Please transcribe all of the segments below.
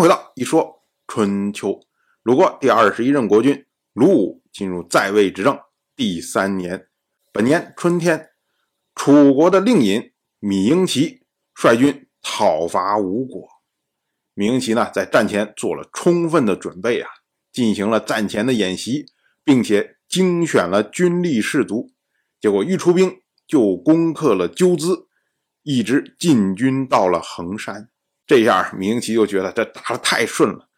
回到一说春秋，鲁国第二十一任国君鲁武进入在位执政第三年，本年春天，楚国的令尹芈英奇率军讨伐吴国。芈英奇呢，在战前做了充分的准备啊，进行了战前的演习，并且精选了军力士卒，结果一出兵就攻克了鸠兹，一直进军到了衡山。这下芈英奇就觉得这打得太顺了，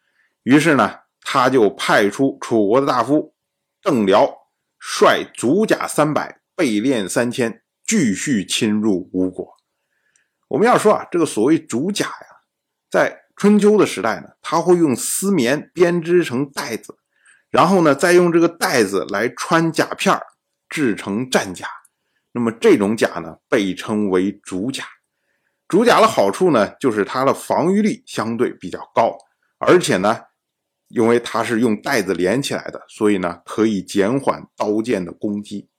于是呢，他就派出楚国的大夫邓辽率卒甲三百，备练三千，继续侵入吴国。我们要说啊，这个所谓卒甲呀，在春秋的时代呢，他会用丝棉编织成带子，然后呢，再用这个带子来穿甲片制成战甲。那么这种甲呢，被称为卒甲。竹甲的好处呢，就是它的防御力相对比较高，而且呢，因为它是用带子连起来的，所以呢，可以减缓刀剑的攻击。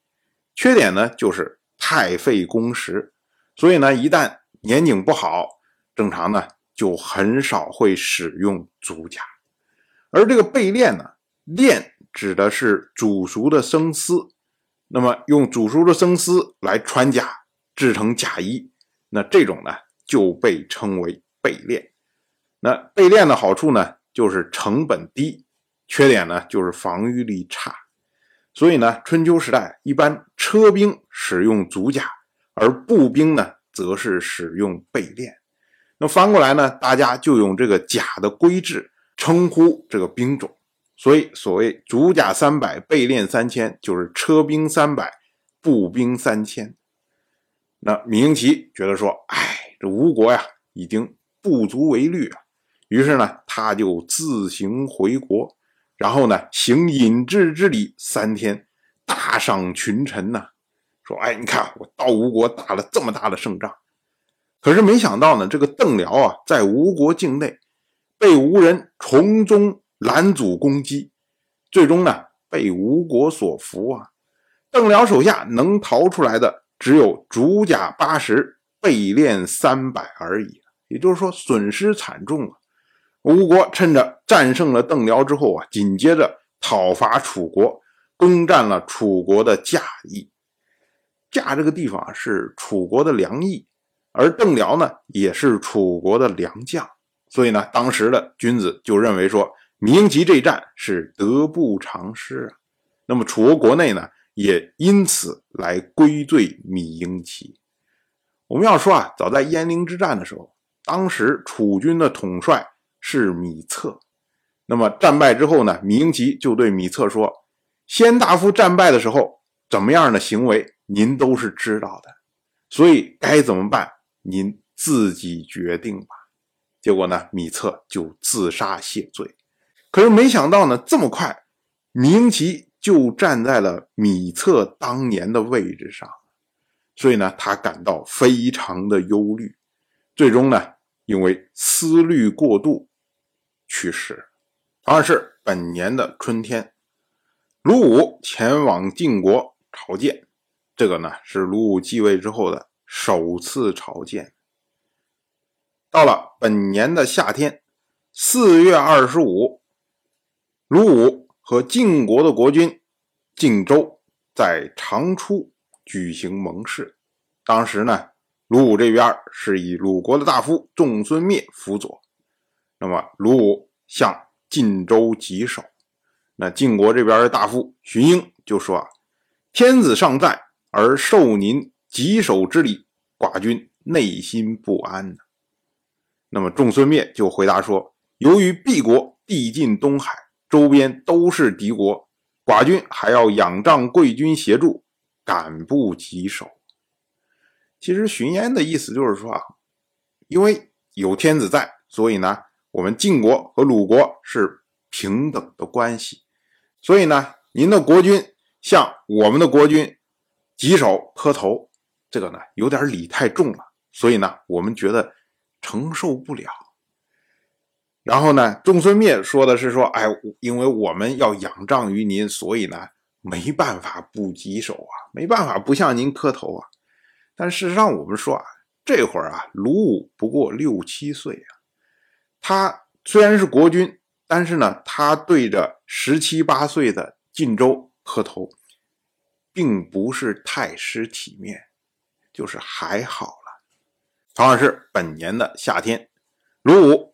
缺点呢，就是太费工时，所以呢，一旦年景不好，正常呢就很少会使用竹甲。而这个备练呢，练指的是煮熟的生丝，那么用煮熟的生丝来穿甲，制成甲衣，那这种呢？就被称为备练。那备练的好处呢，就是成本低；缺点呢，就是防御力差。所以呢，春秋时代一般车兵使用足甲，而步兵呢，则是使用备练。那翻过来呢，大家就用这个甲的规制称呼这个兵种。所以，所谓足甲三百，备练三千，就是车兵三百，步兵三千。那芈英奇觉得说，哎。这吴国呀，已经不足为虑啊。于是呢，他就自行回国，然后呢，行引致之礼三天，大赏群臣呢，说：“哎，你看我到吴国打了这么大的胜仗。”可是没想到呢，这个邓辽啊，在吴国境内被吴人从中拦阻攻击，最终呢，被吴国所俘啊。邓辽手下能逃出来的只有主甲八十。备练三百而已，也就是说损失惨重啊！吴国趁着战胜了邓辽之后啊，紧接着讨伐楚国，攻占了楚国的驾邑。驾这个地方是楚国的良邑，而邓辽呢也是楚国的良将，所以呢，当时的君子就认为说，明吉这一战是得不偿失啊。那么楚国国内呢，也因此来归罪芈英奇。我们要说啊，早在鄢陵之战的时候，当时楚军的统帅是芈策。那么战败之后呢，芈英奇就对芈策说：“先大夫战败的时候怎么样的行为，您都是知道的，所以该怎么办，您自己决定吧。”结果呢，芈策就自杀谢罪。可是没想到呢，这么快，芈英奇就站在了米策当年的位置上。所以呢，他感到非常的忧虑，最终呢，因为思虑过度去世。二是本年的春天，鲁武前往晋国朝见，这个呢是鲁武继位之后的首次朝见。到了本年的夏天，四月二十五，鲁武和晋国的国君晋州在长初。举行盟誓，当时呢，鲁武这边是以鲁国的大夫仲孙灭辅佐，那么鲁武向晋州稽首，那晋国这边的大夫荀英就说啊：“天子尚在，而受您稽首之礼，寡君内心不安呢。”那么仲孙灭就回答说：“由于毕国地近东海，周边都是敌国，寡君还要仰仗贵军协助。”赶不及手。其实荀嫣的意思就是说啊，因为有天子在，所以呢，我们晋国和鲁国是平等的关系。所以呢，您的国君向我们的国君举手磕头，这个呢有点礼太重了，所以呢，我们觉得承受不了。然后呢，仲孙灭说的是说，哎，因为我们要仰仗于您，所以呢。没办法不棘手啊，没办法不向您磕头啊。但事实上，我们说啊，这会儿啊，鲁武不过六七岁啊，他虽然是国君，但是呢，他对着十七八岁的晋州磕头，并不是太失体面，就是还好了。同样是本年的夏天，卢武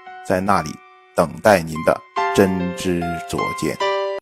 在那里等待您的真知灼见。